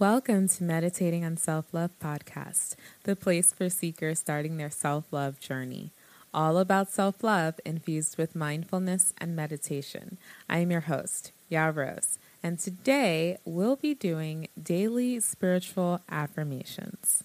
Welcome to Meditating on Self Love podcast, the place for seekers starting their self love journey. All about self love infused with mindfulness and meditation. I am your host, Ya Rose, and today we'll be doing daily spiritual affirmations.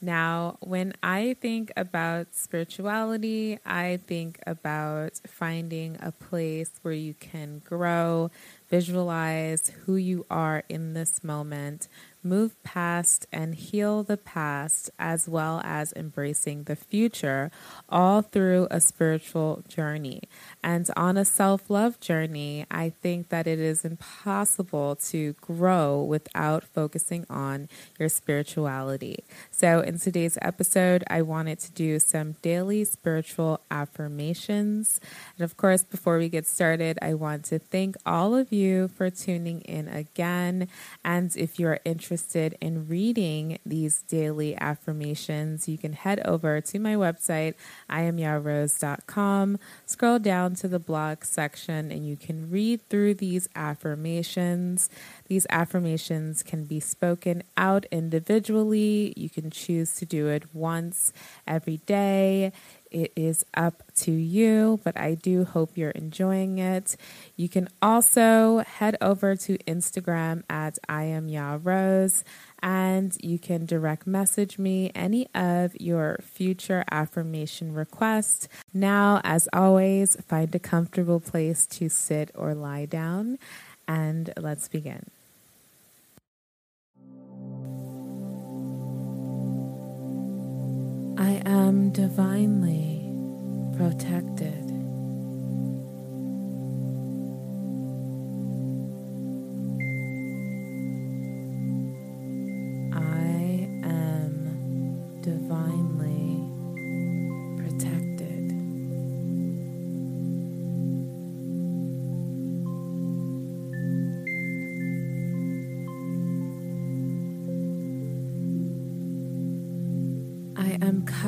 Now, when I think about spirituality, I think about finding a place where you can grow, visualize who you are in this moment, move past and heal the past, as well as embracing the future, all through a spiritual journey. And on a self love journey, I think that it is impossible to grow without focusing on your spirituality. So, in today's episode, I wanted to do some daily spiritual affirmations. And of course, before we get started, I want to thank all of you for tuning in again. And if you are interested in reading these daily affirmations, you can head over to my website, iamyarose.com, scroll down down to the blog section and you can read through these affirmations. These affirmations can be spoken out individually. You can choose to do it once every day. It is up to you, but I do hope you're enjoying it. You can also head over to Instagram at I am Ya Rose and you can direct message me any of your future affirmation requests. Now, as always, find a comfortable place to sit or lie down, and let's begin. I am divinely protected.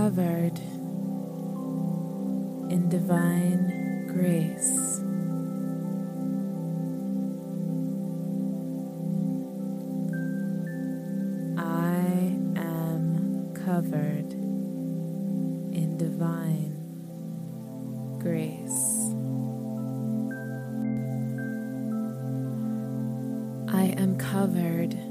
Covered in divine grace. I am covered in divine grace. I am covered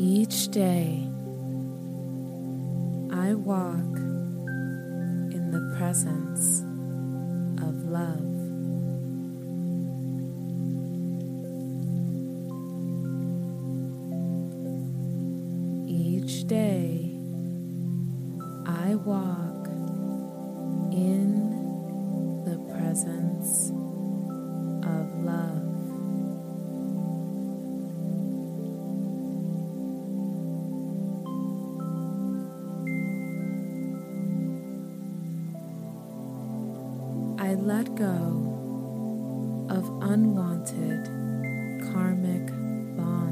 Each day, I walk in the presence of love. Let go of unwanted karmic bonds.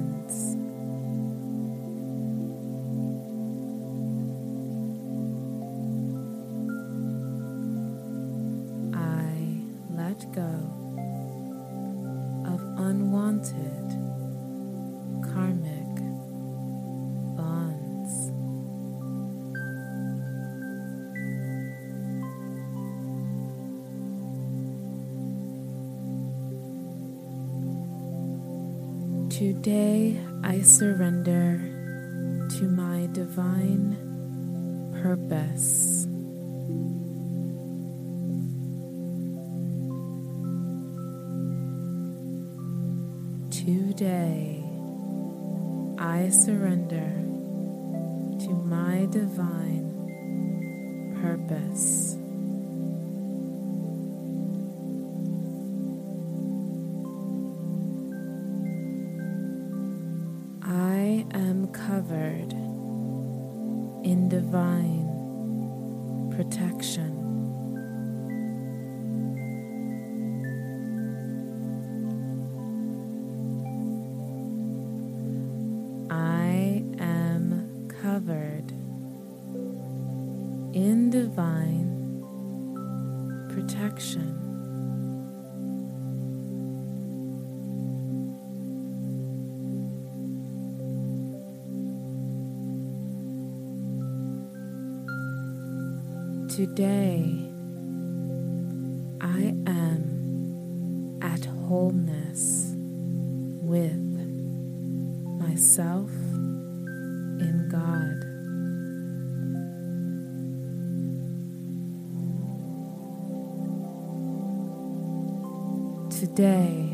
Today I surrender to my divine purpose. Today I surrender to my divine purpose. In divine protection. Today, Today,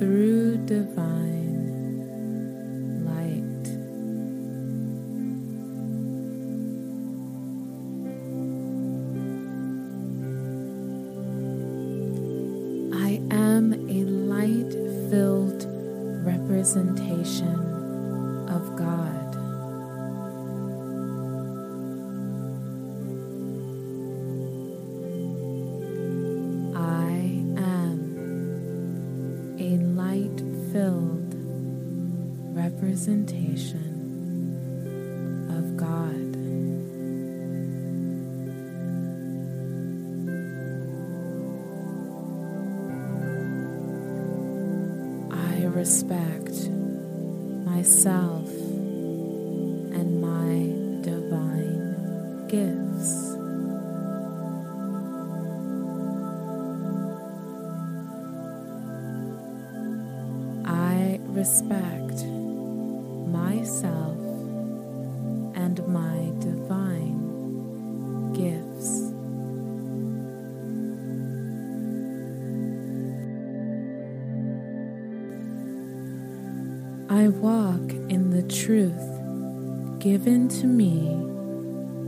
through divine representation of God. I respect myself and my divine gifts. I respect myself and my divine gifts. I walk in the truth given to me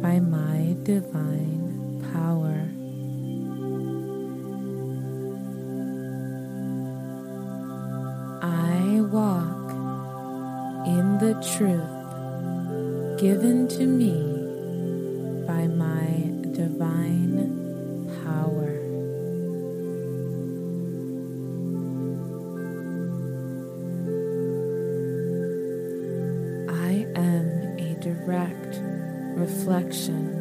by my divine power. Truth given to me by my divine power. I am a direct reflection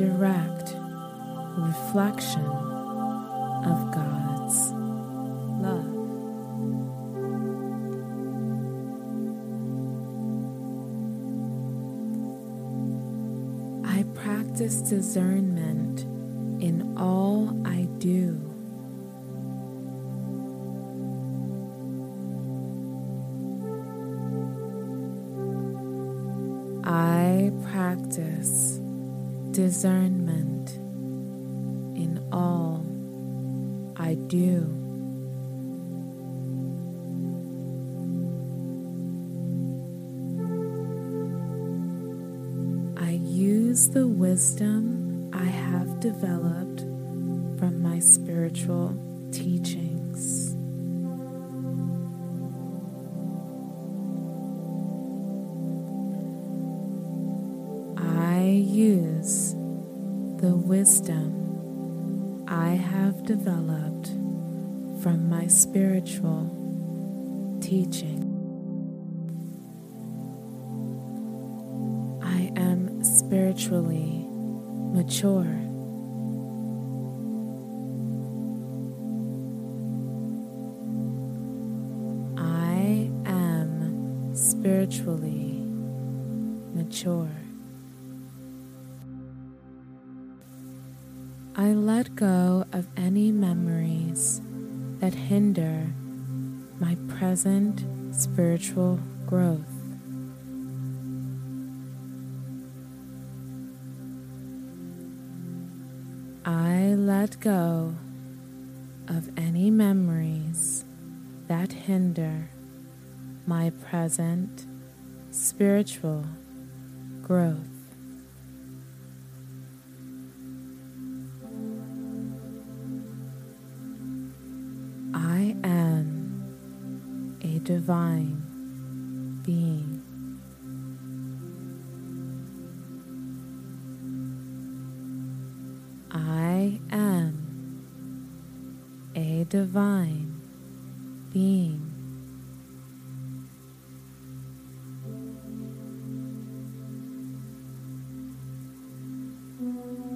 direct reflection of God's love. I practice discernment in all I do. I practice discernment in all I do. I use the wisdom I have developed from my spiritual teachings. The wisdom I have developed from my spiritual teaching. I am spiritually mature. I am spiritually mature. I let go of any memories that hinder my present spiritual growth. I let go of any memories that hinder my present spiritual growth. Divine being. I am a divine being.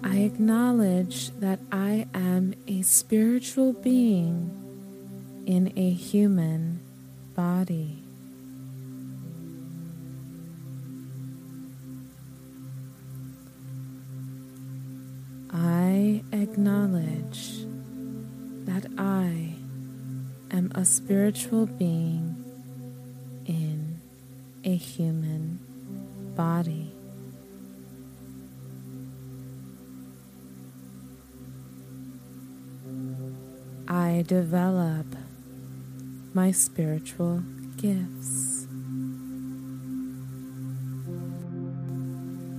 I acknowledge that I am a spiritual being in a human body. I acknowledge that I am a spiritual being in a human body. I develop my spiritual gifts.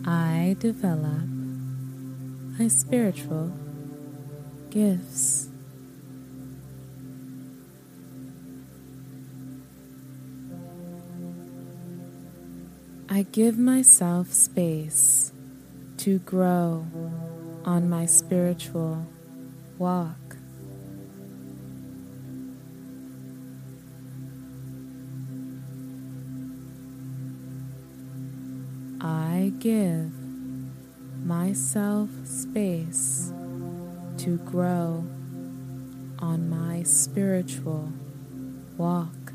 I develop my spiritual gifts. I give myself space to grow on my spiritual walk. I give myself space to grow on my spiritual walk.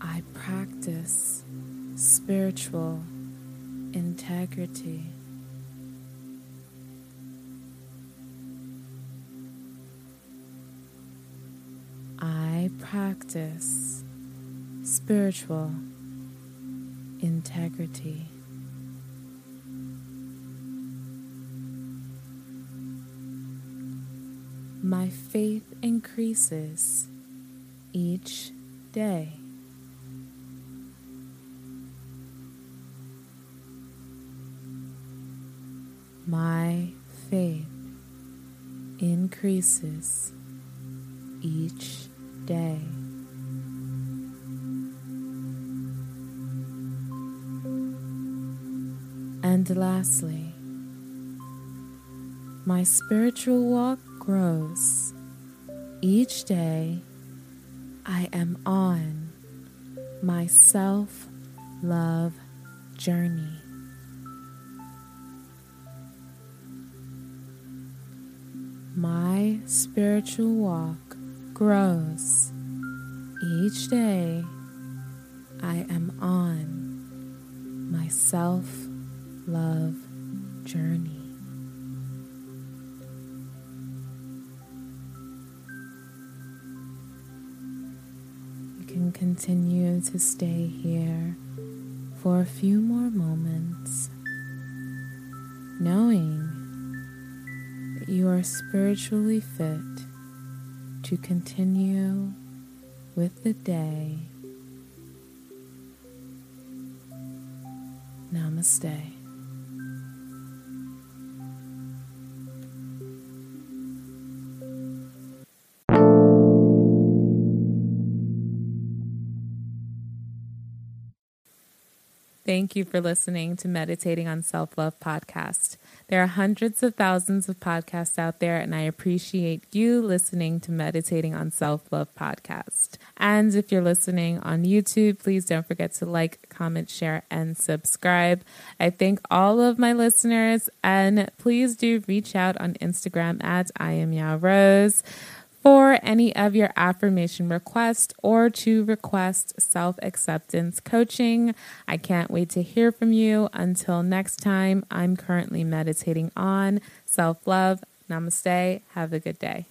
I practice spiritual integrity. Practice spiritual integrity. My faith increases each day. My faith increases each day. And lastly, my spiritual walk grows. Each day I am on my self love journey. My spiritual walk grows Each day, I am on my self love journey. You can continue to stay here for a few more moments, knowing that you are spiritually fit to continue with the day. Namaste. Thank you for listening to Meditating on Self Love podcast. There are hundreds of thousands of podcasts out there, and I appreciate you listening to Meditating on Self Love podcast. And if you're listening on YouTube, please don't forget to like, comment, share, and subscribe. I thank all of my listeners, and please do reach out on Instagram at I am Ya Rose for any of your affirmation requests or to request self acceptance coaching. I can't wait to hear from you. Until next time, I'm currently meditating on self love. Namaste. Have a good day.